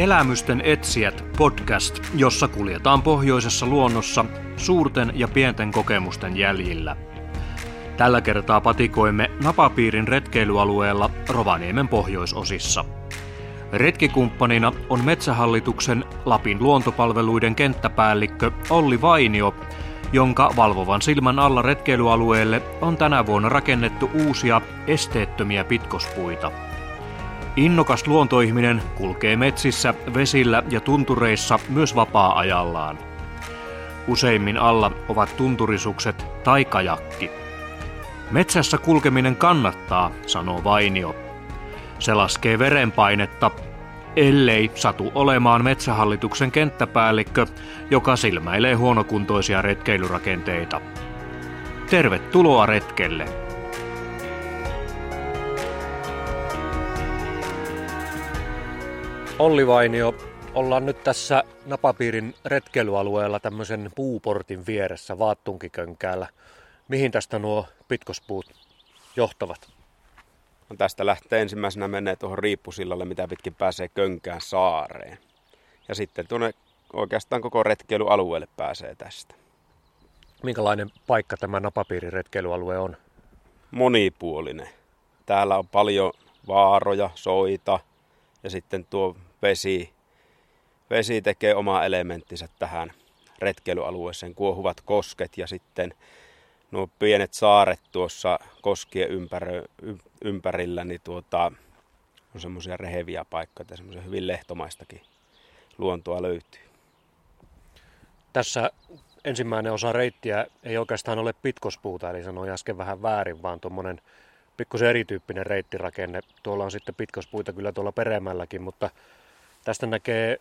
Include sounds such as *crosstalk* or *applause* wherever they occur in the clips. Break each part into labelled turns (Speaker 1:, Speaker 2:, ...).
Speaker 1: Elämysten etsijät podcast, jossa kuljetaan pohjoisessa luonnossa suurten ja pienten kokemusten jäljillä. Tällä kertaa patikoimme Napapiirin retkeilyalueella Rovaniemen pohjoisosissa. Retkikumppanina on Metsähallituksen Lapin luontopalveluiden kenttäpäällikkö Olli Vainio, jonka valvovan silmän alla retkeilyalueelle on tänä vuonna rakennettu uusia esteettömiä pitkospuita. Innokas luontoihminen kulkee metsissä, vesillä ja tuntureissa myös vapaa-ajallaan. Useimmin alla ovat tunturisukset tai kajakki. Metsässä kulkeminen kannattaa, sanoo Vainio. Se laskee verenpainetta, ellei satu olemaan metsähallituksen kenttäpäällikkö, joka silmäilee huonokuntoisia retkeilyrakenteita. Tervetuloa retkelle! Olli Vainio, ollaan nyt tässä Napapiirin retkeilyalueella tämmöisen puuportin vieressä Vaattunkikönkäällä. Mihin tästä nuo pitkospuut johtavat?
Speaker 2: No tästä lähtee ensimmäisenä menee tuohon riippusillalle, mitä pitkin pääsee Könkään saareen. Ja sitten tuonne oikeastaan koko retkeilyalueelle pääsee tästä.
Speaker 1: Minkälainen paikka tämä Napapiirin retkeilyalue on?
Speaker 2: Monipuolinen. Täällä on paljon vaaroja, soita ja sitten tuo vesi, vesi tekee oma elementtinsä tähän retkeilyalueeseen, kuohuvat kosket ja sitten nuo pienet saaret tuossa koskien ympärö, ympärillä, niin tuota, on semmoisia reheviä paikkoja, semmoisia hyvin lehtomaistakin luontoa löytyy.
Speaker 1: Tässä ensimmäinen osa reittiä ei oikeastaan ole pitkospuuta, eli sanoin äsken vähän väärin, vaan tuommoinen pikkusen erityyppinen reittirakenne. Tuolla on sitten pitkospuita kyllä tuolla peremälläkin, mutta tästä näkee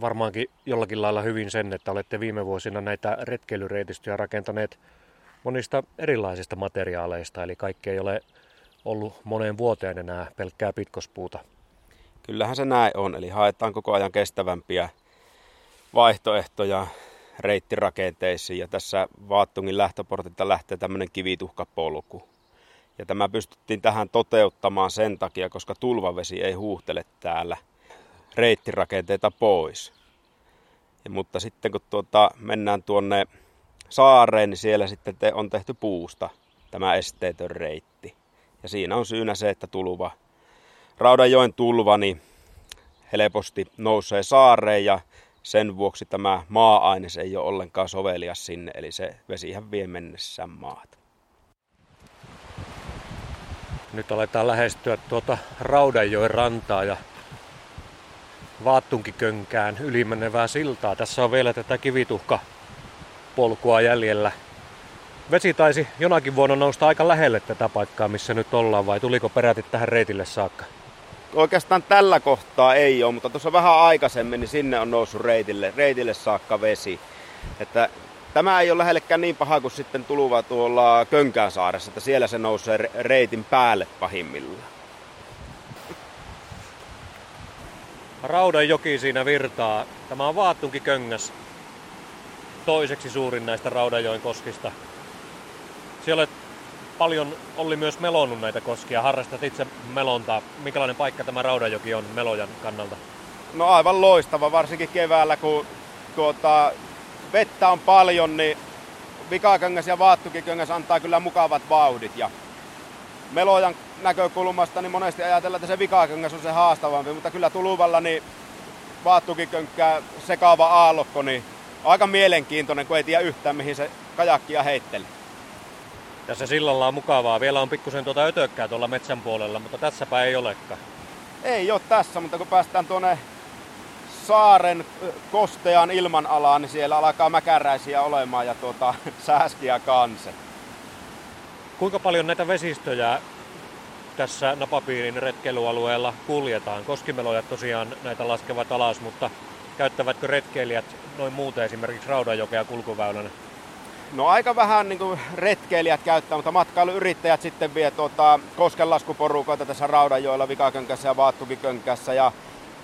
Speaker 1: varmaankin jollakin lailla hyvin sen, että olette viime vuosina näitä retkeilyreitistöjä rakentaneet monista erilaisista materiaaleista, eli kaikki ei ole ollut moneen vuoteen enää pelkkää pitkospuuta.
Speaker 2: Kyllähän se näin on, eli haetaan koko ajan kestävämpiä vaihtoehtoja reittirakenteisiin, ja tässä Vaattungin lähtöportilta lähtee tämmöinen kivituhkapolku. Ja tämä pystyttiin tähän toteuttamaan sen takia, koska tulvavesi ei huuhtele täällä reittirakenteita pois. Ja, mutta sitten kun tuota, mennään tuonne saareen, niin siellä sitten te, on tehty puusta tämä esteetön reitti. Ja siinä on syynä se, että tulva, Raudanjoen tulva, niin helposti nousee saareen ja sen vuoksi tämä maa-aines ei ole ollenkaan sovelias sinne, eli se vesihän vie mennessään maata.
Speaker 1: Nyt aletaan lähestyä tuota Raudanjoen rantaa ja Vaattunkikönkään ylimenevää siltaa. Tässä on vielä tätä kivituhka polkua jäljellä. Vesi taisi jonakin vuonna nousta aika lähelle tätä paikkaa, missä nyt ollaan, vai tuliko peräti tähän reitille saakka?
Speaker 2: Oikeastaan tällä kohtaa ei ole, mutta tuossa vähän aikaisemmin niin sinne on noussut reitille, reitille saakka vesi. Että tämä ei ole lähellekään niin paha kuin sitten tuluva tuolla Könkäänsaaressa, että siellä se nousee reitin päälle pahimmillaan.
Speaker 1: Raudanjoki siinä virtaa. Tämä on Vaattunki Köngäs, toiseksi suurin näistä Raudanjoen koskista. Siellä olet paljon oli myös melonnut näitä koskia. Harrastat itse melontaa. Minkälainen paikka tämä Raudanjoki on melojan kannalta?
Speaker 2: No aivan loistava, varsinkin keväällä, kun tuota, vettä on paljon, niin Vikakangas ja Vaattukikangas antaa kyllä mukavat vauhdit. Ja melojan näkökulmasta niin monesti ajatellaan, että se Vikakangas on se haastavampi, mutta kyllä tuluvalla niin Vaattukikönkkää sekaava aallokko, niin aika mielenkiintoinen, kun ei tiedä yhtään mihin se kajakkia heittelee.
Speaker 1: Tässä sillalla on mukavaa. Vielä on pikkusen tuota ötökkää tuolla metsän puolella, mutta tässäpä ei olekaan.
Speaker 2: Ei ole tässä, mutta kun päästään tuonne saaren kostean ilmanalaan, niin siellä alkaa mäkäräisiä olemaan ja tuota, *laughs* sääskiä kanse.
Speaker 1: Kuinka paljon näitä vesistöjä tässä napapiirin retkeilyalueella kuljetaan? Koskimelojat tosiaan näitä laskevat alas, mutta käyttävätkö retkeilijät noin muuten esimerkiksi Raudajokea kulkuväylänä?
Speaker 2: No aika vähän niin kuin retkeilijät käyttää, mutta matkailuyrittäjät sitten vie tuota, koskenlaskuporukoita tässä Raudanjoella, Vikakönkässä ja Vaattukikönkässä. Ja,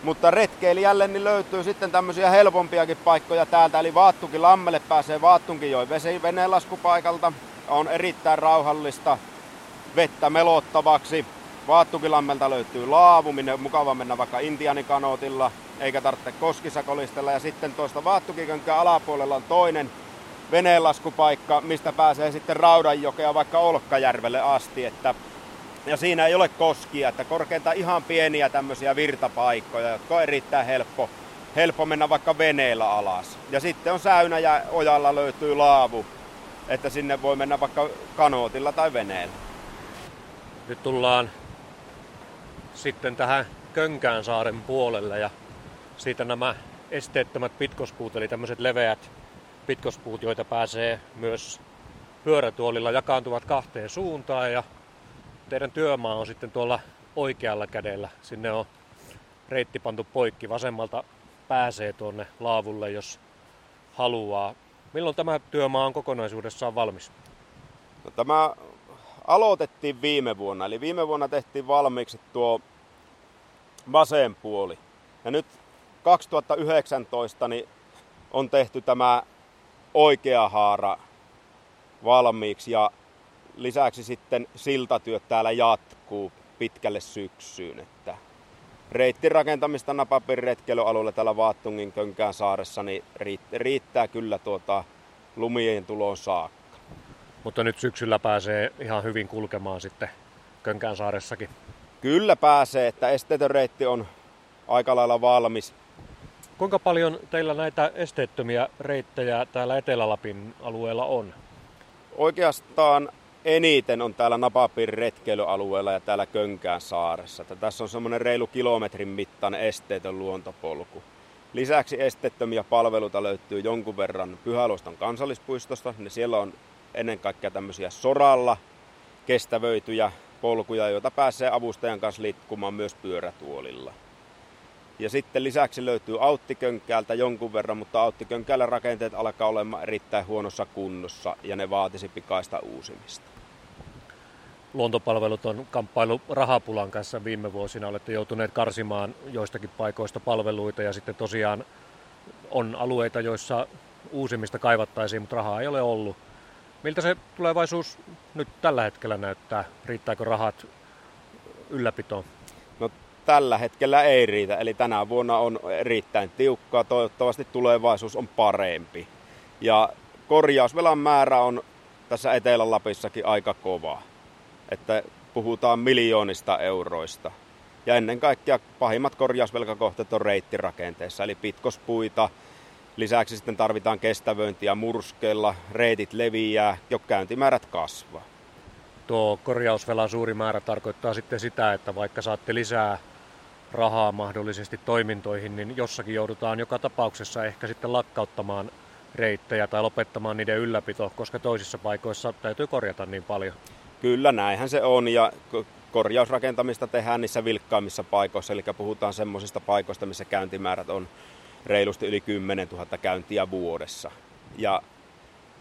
Speaker 2: mutta retkeilijälle niin löytyy sitten tämmöisiä helpompiakin paikkoja täältä, eli Vaattukin lammelle pääsee Vaattunkijoen veneenlaskupaikalta. On erittäin rauhallista vettä melottavaksi. Vaattukilammelta löytyy laavu, minne on mukava mennä vaikka intianikanootilla, eikä tarvitse koskisakolistella. Ja sitten tuosta Vaattukikönkään alapuolella on toinen veneenlaskupaikka, mistä pääsee sitten Raudanjokea vaikka Olkkajärvelle asti. Että, ja siinä ei ole koskia, että korkeinta ihan pieniä tämmöisiä virtapaikkoja, jotka on erittäin helppo, helppo mennä vaikka veneellä alas. Ja sitten on säynä ja ojalla löytyy laavu, että sinne voi mennä vaikka kanootilla tai veneellä.
Speaker 1: Nyt tullaan sitten tähän Könkään saaren puolelle ja siitä nämä esteettömät pitkospuut, eli tämmöiset leveät pitkospuut, joita pääsee myös pyörätuolilla, jakaantuvat kahteen suuntaan ja teidän työmaa on sitten tuolla oikealla kädellä. Sinne on reitti pantu poikki. Vasemmalta pääsee tuonne laavulle, jos haluaa. Milloin tämä työmaa on kokonaisuudessaan valmis?
Speaker 2: No, tämä aloitettiin viime vuonna. Eli viime vuonna tehtiin valmiiksi tuo vasen puoli. Ja nyt 2019 niin on tehty tämä oikea haara valmiiksi ja lisäksi sitten siltatyöt täällä jatkuu pitkälle syksyyn. Että reittin rakentamista napapiiriretkeilyalueella täällä Vaattungin Könkään saaressa niin riittää kyllä tuota lumien tuloon saakka.
Speaker 1: Mutta nyt syksyllä pääsee ihan hyvin kulkemaan sitten Könkään saaressakin.
Speaker 2: Kyllä pääsee, että esteetön reitti on aika lailla valmis.
Speaker 1: Kuinka paljon teillä näitä esteettömiä reittejä täällä Etelä-Lapin alueella on?
Speaker 2: Oikeastaan eniten on täällä Napapiirin retkeilyalueella ja täällä Könkään saaressa. Että tässä on semmoinen reilu kilometrin mittainen esteetön luontopolku. Lisäksi esteettömiä palveluita löytyy jonkun verran Pyhäluoston kansallispuistosta. Ne siellä on ennen kaikkea tämmöisiä soralla kestävöityjä polkuja, joita pääsee avustajan kanssa liikkumaan myös pyörätuolilla. Ja sitten lisäksi löytyy Auttikönkäältä jonkun verran, mutta Auttikönkäällä rakenteet alkaa olemaan erittäin huonossa kunnossa ja ne vaatisi pikaista uusimista.
Speaker 1: Luontopalvelut on kamppailu rahapulan kanssa viime vuosina. Olette joutuneet karsimaan joistakin paikoista palveluita ja sitten tosiaan on alueita, joissa uusimista kaivattaisiin, mutta rahaa ei ole ollut. Miltä se tulevaisuus nyt tällä hetkellä näyttää? Riittääkö rahat ylläpitoon?
Speaker 2: No tällä hetkellä ei riitä, eli tänä vuonna on erittäin tiukkaa. Toivottavasti tulevaisuus on parempi. Ja korjausvelan määrä on tässä Etelä-Lapissakin aika kova. Että puhutaan miljoonista euroista. Ja ennen kaikkea pahimmat korjausvelkakohteet on reittirakenteessa, eli pitkospuita, Lisäksi sitten tarvitaan kestävöintiä murskella, reitit leviää, jo käyntimäärät kasvaa.
Speaker 1: Tuo korjausvelan suuri määrä tarkoittaa sitten sitä, että vaikka saatte lisää rahaa mahdollisesti toimintoihin, niin jossakin joudutaan joka tapauksessa ehkä sitten lakkauttamaan reittejä tai lopettamaan niiden ylläpito, koska toisissa paikoissa täytyy korjata niin paljon.
Speaker 2: Kyllä, näinhän se on ja korjausrakentamista tehdään niissä vilkkaimmissa paikoissa, eli puhutaan semmoisista paikoista, missä käyntimäärät on reilusti yli 10 000 käyntiä vuodessa. Ja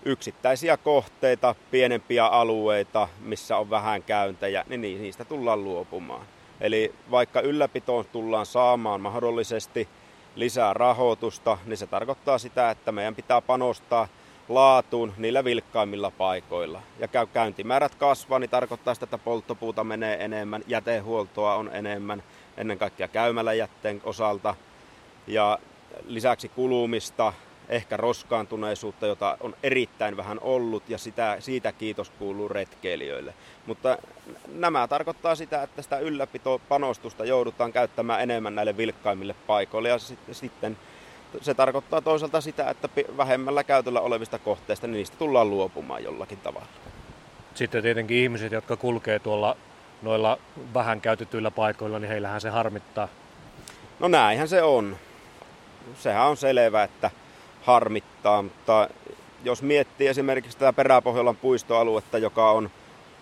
Speaker 2: yksittäisiä kohteita, pienempiä alueita, missä on vähän käyntejä, niin niistä tullaan luopumaan. Eli vaikka ylläpitoon tullaan saamaan mahdollisesti lisää rahoitusta, niin se tarkoittaa sitä, että meidän pitää panostaa laatuun niillä vilkkaimmilla paikoilla. Ja käyntimäärät kasvaa, niin tarkoittaa sitä, että polttopuuta menee enemmän, jätehuoltoa on enemmän, ennen kaikkea käymäläjätteen osalta. Ja lisäksi kulumista, ehkä roskaantuneisuutta, jota on erittäin vähän ollut ja sitä, siitä kiitos kuuluu retkeilijöille. Mutta nämä tarkoittaa sitä, että sitä ylläpitopanostusta joudutaan käyttämään enemmän näille vilkkaimmille paikoille ja sitten se tarkoittaa toisaalta sitä, että vähemmällä käytöllä olevista kohteista niin niistä tullaan luopumaan jollakin tavalla.
Speaker 1: Sitten tietenkin ihmiset, jotka kulkee tuolla noilla vähän käytetyillä paikoilla, niin heillähän se harmittaa.
Speaker 2: No näinhän se on sehän on selvä, että harmittaa, mutta jos miettii esimerkiksi tätä Peräpohjolan puistoaluetta, joka on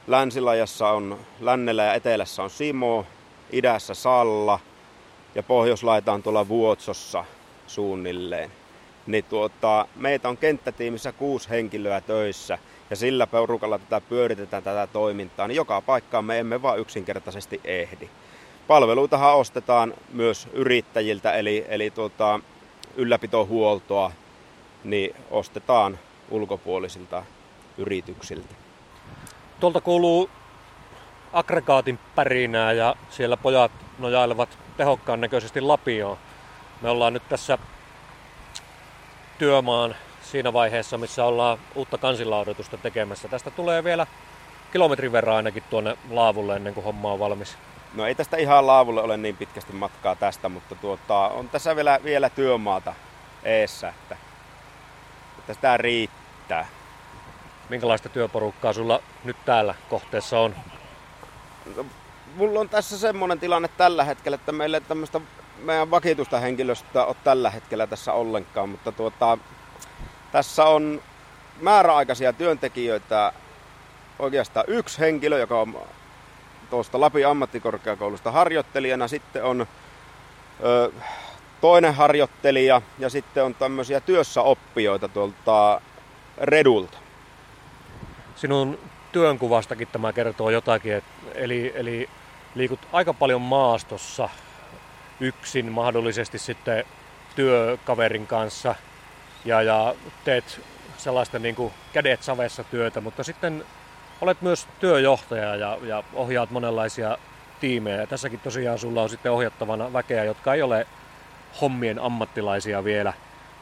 Speaker 2: länsilajassa on lännellä ja etelässä on Simo, idässä Salla ja pohjoislaita on tuolla Vuotsossa suunnilleen. Niin tuota, meitä on kenttätiimissä kuusi henkilöä töissä ja sillä porukalla tätä pyöritetään tätä toimintaa, niin joka paikkaan me emme vaan yksinkertaisesti ehdi. Palveluitahan ostetaan myös yrittäjiltä, eli, eli tuota, ylläpitohuoltoa niin ostetaan ulkopuolisilta yrityksiltä.
Speaker 1: Tuolta kuuluu aggregaatin pärinää ja siellä pojat nojailevat tehokkaan näköisesti lapioon. Me ollaan nyt tässä työmaan siinä vaiheessa, missä ollaan uutta kansilaudotusta tekemässä. Tästä tulee vielä kilometrin verran ainakin tuonne laavulle ennen kuin homma on valmis.
Speaker 2: No ei tästä ihan laavulle ole niin pitkästi matkaa tästä, mutta tuota, on tässä vielä, vielä työmaata eessä, että, että sitä riittää.
Speaker 1: Minkälaista työporukkaa sulla nyt täällä kohteessa on?
Speaker 2: No, mulla on tässä semmoinen tilanne tällä hetkellä, että meillä ei tämmöistä meidän vakituista henkilöstöä ole tällä hetkellä tässä ollenkaan, mutta tuota, tässä on määräaikaisia työntekijöitä oikeastaan yksi henkilö, joka on tuosta Lapin ammattikorkeakoulusta harjoittelijana. Sitten on ö, toinen harjoittelija ja sitten on tämmöisiä työssäoppijoita tuolta Redulta.
Speaker 1: Sinun työnkuvastakin tämä kertoo jotakin, eli, eli liikut aika paljon maastossa yksin, mahdollisesti sitten työkaverin kanssa ja, ja teet sellaista niin kuin kädet savessa työtä, mutta sitten olet myös työjohtaja ja, ja ohjaat monenlaisia tiimejä. Tässäkin tosiaan sulla on sitten ohjattavana väkeä, jotka ei ole hommien ammattilaisia vielä.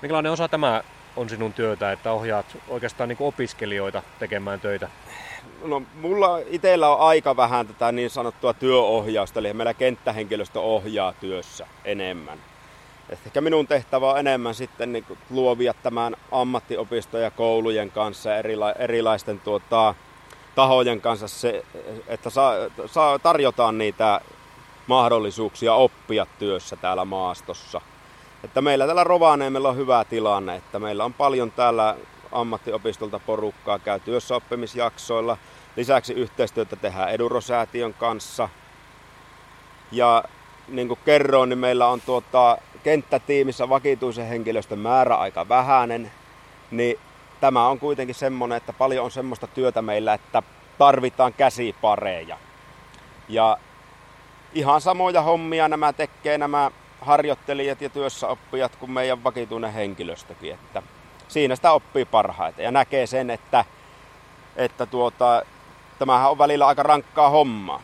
Speaker 1: Minkälainen osa tämä on sinun työtä, että ohjaat oikeastaan niin opiskelijoita tekemään töitä?
Speaker 2: No, mulla itsellä on aika vähän tätä niin sanottua työohjausta, eli meillä kenttähenkilöstö ohjaa työssä enemmän. Ehkä minun tehtävä on enemmän sitten niin luovia tämän ammattiopistojen ja koulujen kanssa erila- erilaisten tuota, tahojen kanssa se, että saa, saa, tarjotaan niitä mahdollisuuksia oppia työssä täällä maastossa. Että meillä täällä Rovaniemellä on hyvä tilanne, että meillä on paljon täällä ammattiopistolta porukkaa, käy työssäoppimisjaksoilla. Lisäksi yhteistyötä tehdään Edurosäätiön kanssa. Ja niin kuin kerroin, niin meillä on tuota, kenttätiimissä vakituisen henkilöstön määrä aika vähäinen, niin tämä on kuitenkin semmoinen, että paljon on semmoista työtä meillä, että tarvitaan käsipareja. Ja ihan samoja hommia nämä tekee nämä harjoittelijat ja työssäoppijat kuin meidän vakituinen henkilöstökin. Että siinä sitä oppii parhaiten ja näkee sen, että, että tuota, tämähän on välillä aika rankkaa hommaa,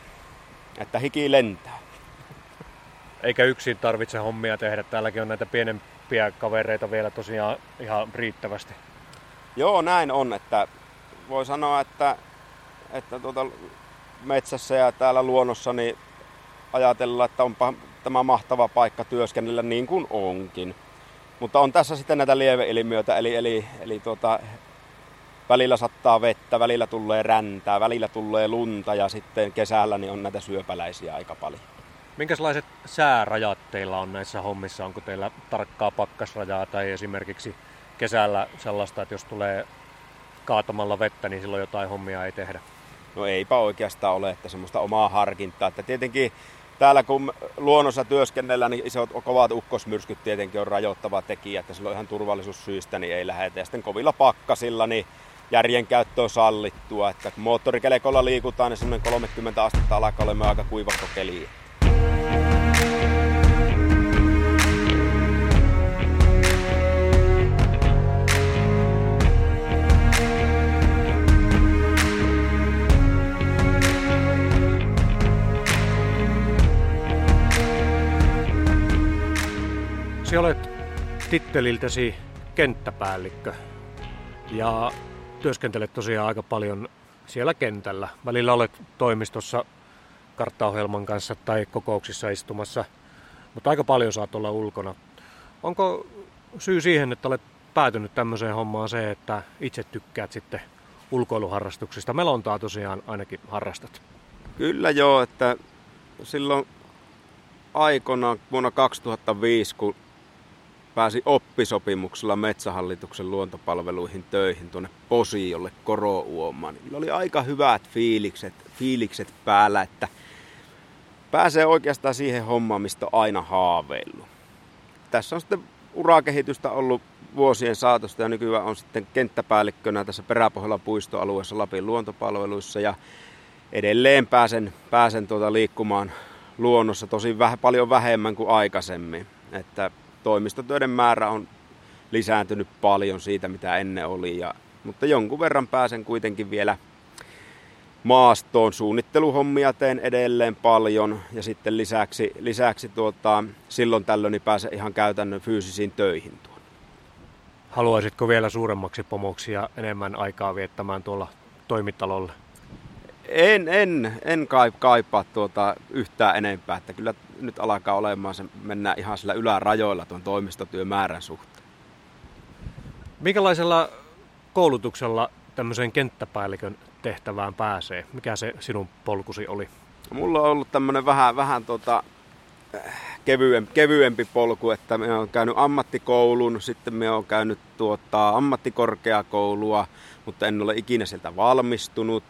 Speaker 2: että hiki lentää.
Speaker 1: Eikä yksin tarvitse hommia tehdä. Täälläkin on näitä pienempiä kavereita vielä tosiaan ihan riittävästi.
Speaker 2: Joo, näin on, että voi sanoa, että, että tuota, metsässä ja täällä luonnossa niin ajatellaan, että onpa tämä mahtava paikka työskennellä niin kuin onkin. Mutta on tässä sitten näitä lieveilmiöitä, eli, eli, eli tuota, välillä sattaa vettä, välillä tulee räntää, välillä tulee lunta ja sitten kesällä niin on näitä syöpäläisiä aika paljon.
Speaker 1: Minkälaiset säärajat teillä on näissä hommissa? Onko teillä tarkkaa pakkasrajaa tai esimerkiksi kesällä sellaista, että jos tulee kaatamalla vettä, niin silloin jotain hommia ei tehdä?
Speaker 2: No eipä oikeastaan ole, että semmoista omaa harkintaa. Että tietenkin täällä kun luonnossa työskennellään, niin isot kovat ukkosmyrskyt tietenkin on rajoittava tekijä, että silloin ihan turvallisuussyistä niin ei lähetä. Ja sitten kovilla pakkasilla niin järjen käyttö on sallittua. Että kun moottorikelekolla liikutaan, niin semmoinen 30 astetta alkaa olemaan aika kuivakko keliä.
Speaker 1: Sinä olet titteliltäsi kenttäpäällikkö ja työskentelet tosiaan aika paljon siellä kentällä. Välillä olet toimistossa karttaohjelman kanssa tai kokouksissa istumassa, mutta aika paljon saat olla ulkona. Onko syy siihen, että olet päätynyt tämmöiseen hommaan se, että itse tykkäät sitten ulkoiluharrastuksista? Melontaa tosiaan ainakin harrastat.
Speaker 2: Kyllä joo, että silloin aikana vuonna 2005, kun pääsi oppisopimuksella Metsähallituksen luontopalveluihin töihin tuonne Posiolle Korouomaan. Niillä oli aika hyvät fiilikset, fiilikset päällä, että pääsee oikeastaan siihen hommaan, mistä on aina haaveillut. Tässä on sitten urakehitystä ollut vuosien saatosta ja nykyään on sitten kenttäpäällikkönä tässä Peräpohjolan puistoalueessa Lapin luontopalveluissa ja edelleen pääsen, pääsen tuota liikkumaan luonnossa tosi vähän, paljon vähemmän kuin aikaisemmin. Että toimistotöiden määrä on lisääntynyt paljon siitä, mitä ennen oli. Ja, mutta jonkun verran pääsen kuitenkin vielä maastoon. Suunnitteluhommia teen edelleen paljon ja sitten lisäksi, lisäksi tuota, silloin tällöin niin pääsen ihan käytännön fyysisiin töihin tuon.
Speaker 1: Haluaisitko vielä suuremmaksi pomoksi ja enemmän aikaa viettämään tuolla toimitalolla?
Speaker 2: En, en, en kaipaa tuota yhtään enempää, että kyllä nyt alkaa olemaan se, mennään ihan sillä ylärajoilla tuon toimistotyömäärän suhteen.
Speaker 1: Minkälaisella koulutuksella tämmöiseen kenttäpäällikön tehtävään pääsee? Mikä se sinun polkusi oli?
Speaker 2: Mulla on ollut tämmöinen vähän, vähän tota, kevyempi, kevyempi polku, että me on käynyt ammattikoulun, sitten me on käynyt tuota, ammattikorkeakoulua, mutta en ole ikinä sieltä valmistunut.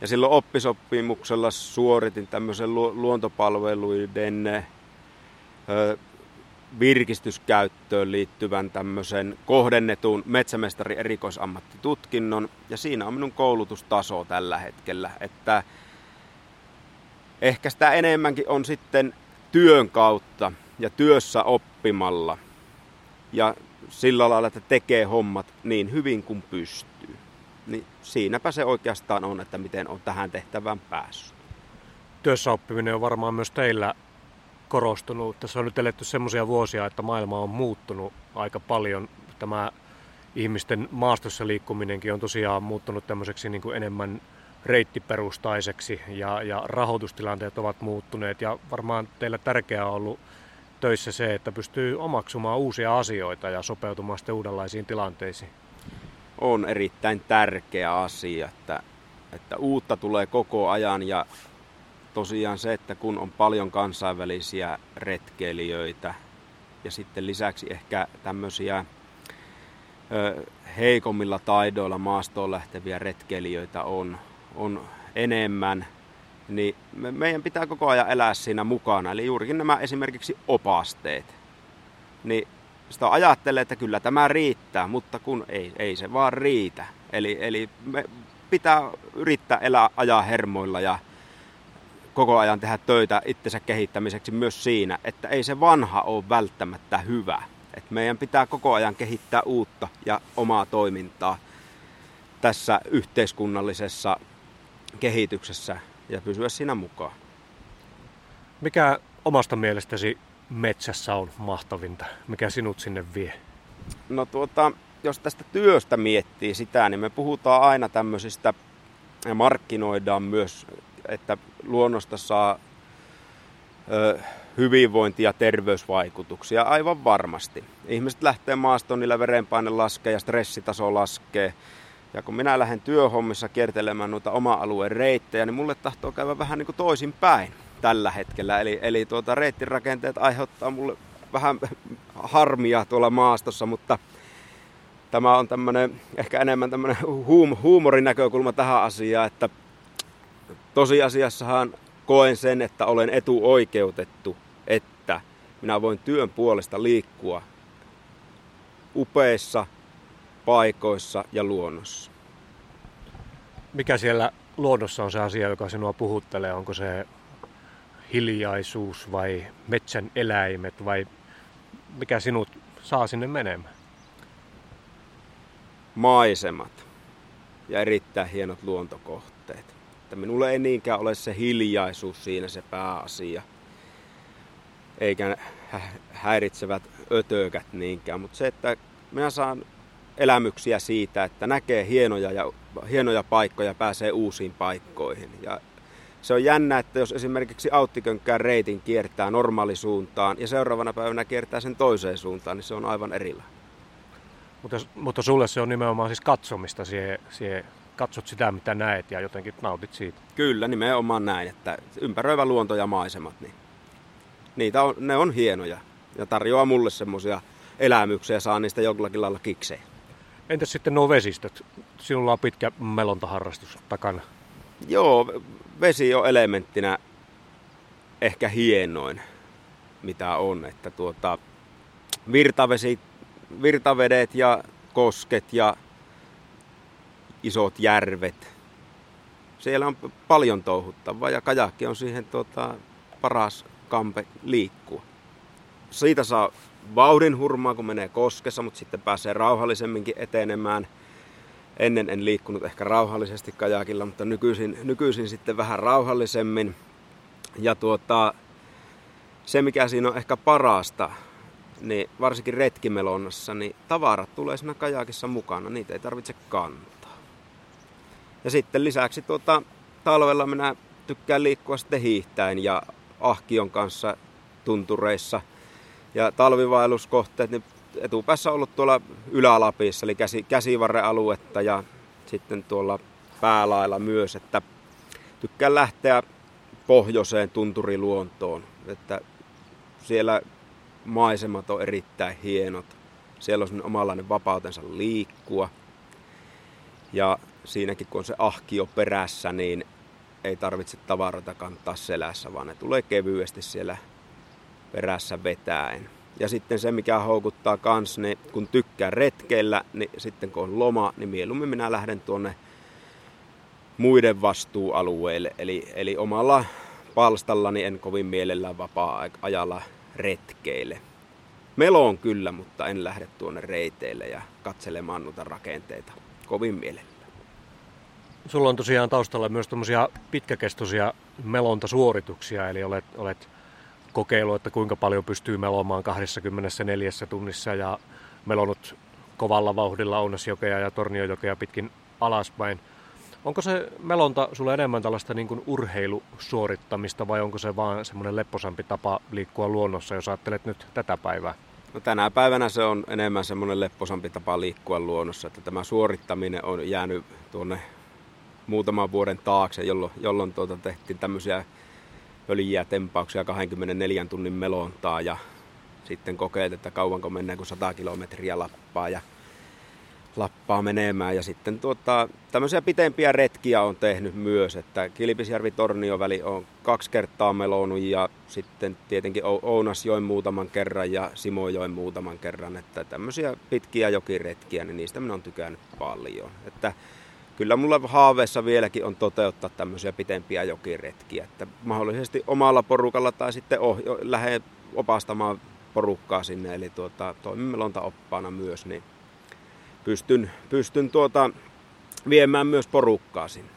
Speaker 2: Ja silloin oppisopimuksella suoritin tämmöisen luontopalveluiden virkistyskäyttöön liittyvän tämmöisen kohdennetun metsämestari erikoisammattitutkinnon. Ja siinä on minun koulutustaso tällä hetkellä, että ehkä sitä enemmänkin on sitten työn kautta ja työssä oppimalla ja sillä lailla, että tekee hommat niin hyvin kuin pystyy. Siinäpä se oikeastaan on, että miten on tähän tehtävään päässyt.
Speaker 1: Työssä oppiminen on varmaan myös teillä korostunut. Tässä on nyt eletty semmoisia vuosia, että maailma on muuttunut aika paljon. Tämä ihmisten maastossa liikkuminenkin on tosiaan muuttunut tämmöiseksi niin kuin enemmän reittiperustaiseksi ja, ja rahoitustilanteet ovat muuttuneet ja varmaan teillä tärkeää on ollut töissä se, että pystyy omaksumaan uusia asioita ja sopeutumaan sitten uudenlaisiin tilanteisiin.
Speaker 2: On erittäin tärkeä asia, että, että uutta tulee koko ajan ja tosiaan se, että kun on paljon kansainvälisiä retkeilijöitä ja sitten lisäksi ehkä tämmöisiä ö, heikommilla taidoilla maastoon lähteviä retkeilijöitä on, on enemmän, niin me, meidän pitää koko ajan elää siinä mukana. Eli juurikin nämä esimerkiksi opasteet. Niin sitä ajattelee, että kyllä tämä riittää, mutta kun ei, ei se vaan riitä. Eli, eli me pitää yrittää elää ajaa hermoilla ja koko ajan tehdä töitä itsensä kehittämiseksi myös siinä, että ei se vanha ole välttämättä hyvä. Et meidän pitää koko ajan kehittää uutta ja omaa toimintaa tässä yhteiskunnallisessa kehityksessä ja pysyä siinä mukaan.
Speaker 1: Mikä omasta mielestäsi metsässä on mahtavinta? Mikä sinut sinne vie?
Speaker 2: No tuota, jos tästä työstä miettii sitä, niin me puhutaan aina tämmöisistä ja markkinoidaan myös että luonnosta saa ö, hyvinvointi- ja terveysvaikutuksia aivan varmasti. Ihmiset lähtee maastoon, niillä verenpaine laskee ja stressitaso laskee. Ja kun minä lähden työhommissa kiertelemään noita oma-alueen reittejä, niin mulle tahtoo käydä vähän niin kuin toisin päin tällä hetkellä. Eli, eli tuota, reittirakenteet aiheuttaa mulle vähän *laughs* harmia tuolla maastossa, mutta tämä on tämmöinen, ehkä enemmän tämmöinen huum, huumorinäkökulma tähän asiaan, että Tosiasiassahan koen sen, että olen etuoikeutettu, että minä voin työn puolesta liikkua upeissa paikoissa ja luonnossa.
Speaker 1: Mikä siellä luonnossa on se asia, joka sinua puhuttelee? Onko se hiljaisuus vai metsän eläimet vai mikä sinut saa sinne menemään?
Speaker 2: Maisemat ja erittäin hienot luontokohteet. Että minulle ei niinkään ole se hiljaisuus siinä se pääasia, eikä häiritsevät ötökät niinkään, mutta se, että minä saan elämyksiä siitä, että näkee hienoja, ja, hienoja paikkoja, pääsee uusiin paikkoihin. Ja se on jännä, että jos esimerkiksi auttikönkkään reitin kiertää normaalisuuntaan ja seuraavana päivänä kiertää sen toiseen suuntaan, niin se on aivan erilainen.
Speaker 1: Mutta, mutta sulle se on nimenomaan siis katsomista siihen, siihen katsot sitä, mitä näet ja jotenkin nautit siitä.
Speaker 2: Kyllä, nimenomaan näin, että ympäröivä luonto ja maisemat, niin niitä on, ne on hienoja ja tarjoaa mulle semmoisia elämyksiä ja saa niistä jollakin lailla kikseen.
Speaker 1: Entäs sitten nuo vesistöt? Sinulla on pitkä melontaharrastus takana.
Speaker 2: Joo, vesi on elementtinä ehkä hienoin, mitä on. Että tuota, virtavesi, virtavedet ja kosket ja isot järvet. Siellä on paljon touhuttavaa ja kajakki on siihen tuota, paras kampe liikkua. Siitä saa vauhdin hurmaa, kun menee koskessa, mutta sitten pääsee rauhallisemminkin etenemään. Ennen en liikkunut ehkä rauhallisesti kajakilla, mutta nykyisin, nykyisin sitten vähän rauhallisemmin. Ja tuota, se mikä siinä on ehkä parasta, niin varsinkin retkimelonnassa, niin tavarat tulee siinä kajakissa mukana, niitä ei tarvitse kantaa. Ja sitten lisäksi tuota, talvella minä tykkään liikkua sitten hiihtäen ja ahkion kanssa tuntureissa. Ja talvivaelluskohteet, niin etupäässä ollut tuolla Ylä-Lapissa, eli käsi, käsivarrealuetta ja sitten tuolla päälailla myös, että tykkään lähteä pohjoiseen tunturiluontoon, että siellä maisemat on erittäin hienot. Siellä on omanlainen vapautensa liikkua. Ja siinäkin kun on se ahkio perässä, niin ei tarvitse tavaroita kantaa selässä, vaan ne tulee kevyesti siellä perässä vetäen. Ja sitten se, mikä houkuttaa kans, niin kun tykkää retkeillä, niin sitten kun on loma, niin mieluummin minä lähden tuonne muiden vastuualueille. Eli, eli omalla palstallani en kovin mielellään vapaa-ajalla retkeille. Meloon kyllä, mutta en lähde tuonne reiteille ja katselemaan noita rakenteita kovin mielellä.
Speaker 1: Sulla on tosiaan taustalla myös tämmöisiä pitkäkestoisia melontasuorituksia, eli olet, olet kokeillut, että kuinka paljon pystyy melomaan 24 tunnissa ja melonut kovalla vauhdilla Ounasjokea ja Torniojokea pitkin alaspäin. Onko se melonta sulle enemmän tällaista niin kuin urheilusuorittamista vai onko se vaan semmoinen lepposampi tapa liikkua luonnossa, jos ajattelet nyt tätä päivää?
Speaker 2: No tänä päivänä se on enemmän semmoinen lepposampi tapa liikkua luonnossa, että tämä suorittaminen on jäänyt tuonne muutaman vuoden taakse, jolloin, jolloin tuota tehtiin tämmöisiä pöljiä tempauksia 24 tunnin melontaa ja sitten kokeiltiin, että kauanko mennään kun 100 kilometriä lappaa ja lappaa menemään. Ja sitten tuota, tämmöisiä pitempiä retkiä on tehnyt myös, että Kilpisjärvi-Tornio väli on kaksi kertaa melonut ja sitten tietenkin Ounasjoen muutaman kerran ja Simojoen muutaman kerran. Että tämmöisiä pitkiä jokiretkiä, niin niistä minä olen tykännyt paljon. Että kyllä mulla haaveessa vieläkin on toteuttaa tämmöisiä pitempiä jokiretkiä, että mahdollisesti omalla porukalla tai sitten oh, lähde opastamaan porukkaa sinne, eli tuota, toimimelonta oppaana myös, niin pystyn, pystyn tuota, viemään myös porukkaa sinne.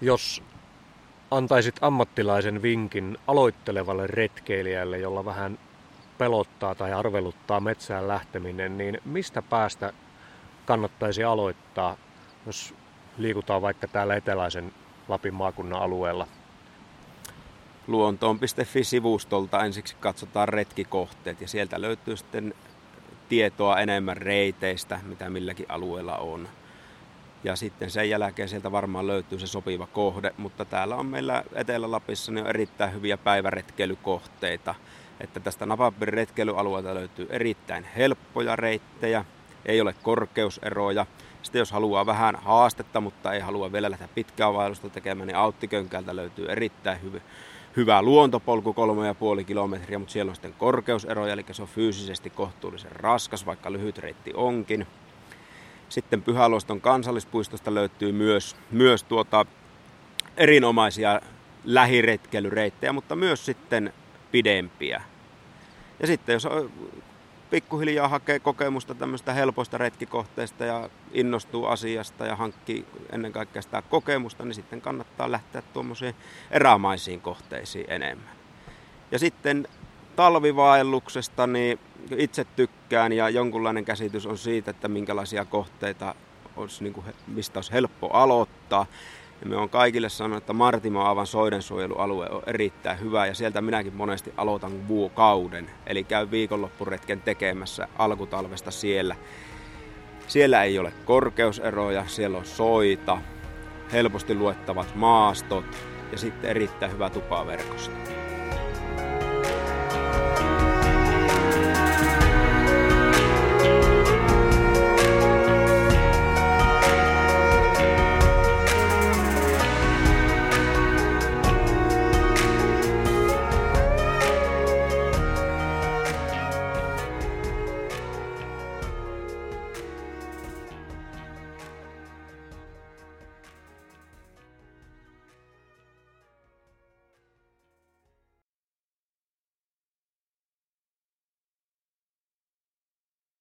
Speaker 1: Jos antaisit ammattilaisen vinkin aloittelevalle retkeilijälle, jolla vähän pelottaa tai arveluttaa metsään lähteminen, niin mistä päästä kannattaisi aloittaa jos liikutaan vaikka täällä eteläisen Lapin maakunnan alueella?
Speaker 2: Luontoon.fi-sivustolta ensiksi katsotaan retkikohteet ja sieltä löytyy sitten tietoa enemmän reiteistä, mitä milläkin alueella on. Ja sitten sen jälkeen sieltä varmaan löytyy se sopiva kohde, mutta täällä on meillä Etelä-Lapissa niin on erittäin hyviä päiväretkeilykohteita. Että tästä Napapin retkeilyalueelta löytyy erittäin helppoja reittejä, ei ole korkeuseroja. Sitten jos haluaa vähän haastetta, mutta ei halua vielä lähteä pitkää vaellusta tekemään, niin Auttikönkältä löytyy erittäin hyvä, hyvä luontopolku, 3,5 kilometriä, mutta siellä on sitten korkeuseroja, eli se on fyysisesti kohtuullisen raskas, vaikka lyhyt reitti onkin. Sitten Pyhäluoston kansallispuistosta löytyy myös, myös tuota erinomaisia lähiretkeilyreittejä, mutta myös sitten pidempiä. Ja sitten jos pikkuhiljaa hakee kokemusta tämmöistä helpoista retkikohteista ja innostuu asiasta ja hankkii ennen kaikkea sitä kokemusta, niin sitten kannattaa lähteä tuommoisiin erämaisiin kohteisiin enemmän. Ja sitten talvivaelluksesta, niin itse tykkään ja jonkunlainen käsitys on siitä, että minkälaisia kohteita olisi, niin kuin, mistä olisi helppo aloittaa. Ja me on kaikille sanonut, että Martimo-aavan soidensuojelualue on erittäin hyvä ja sieltä minäkin monesti aloitan vuokauden. Eli käy viikonloppuretken tekemässä alkutalvesta siellä. Siellä ei ole korkeuseroja, siellä on soita, helposti luettavat maastot ja sitten erittäin hyvä tupaverkosto.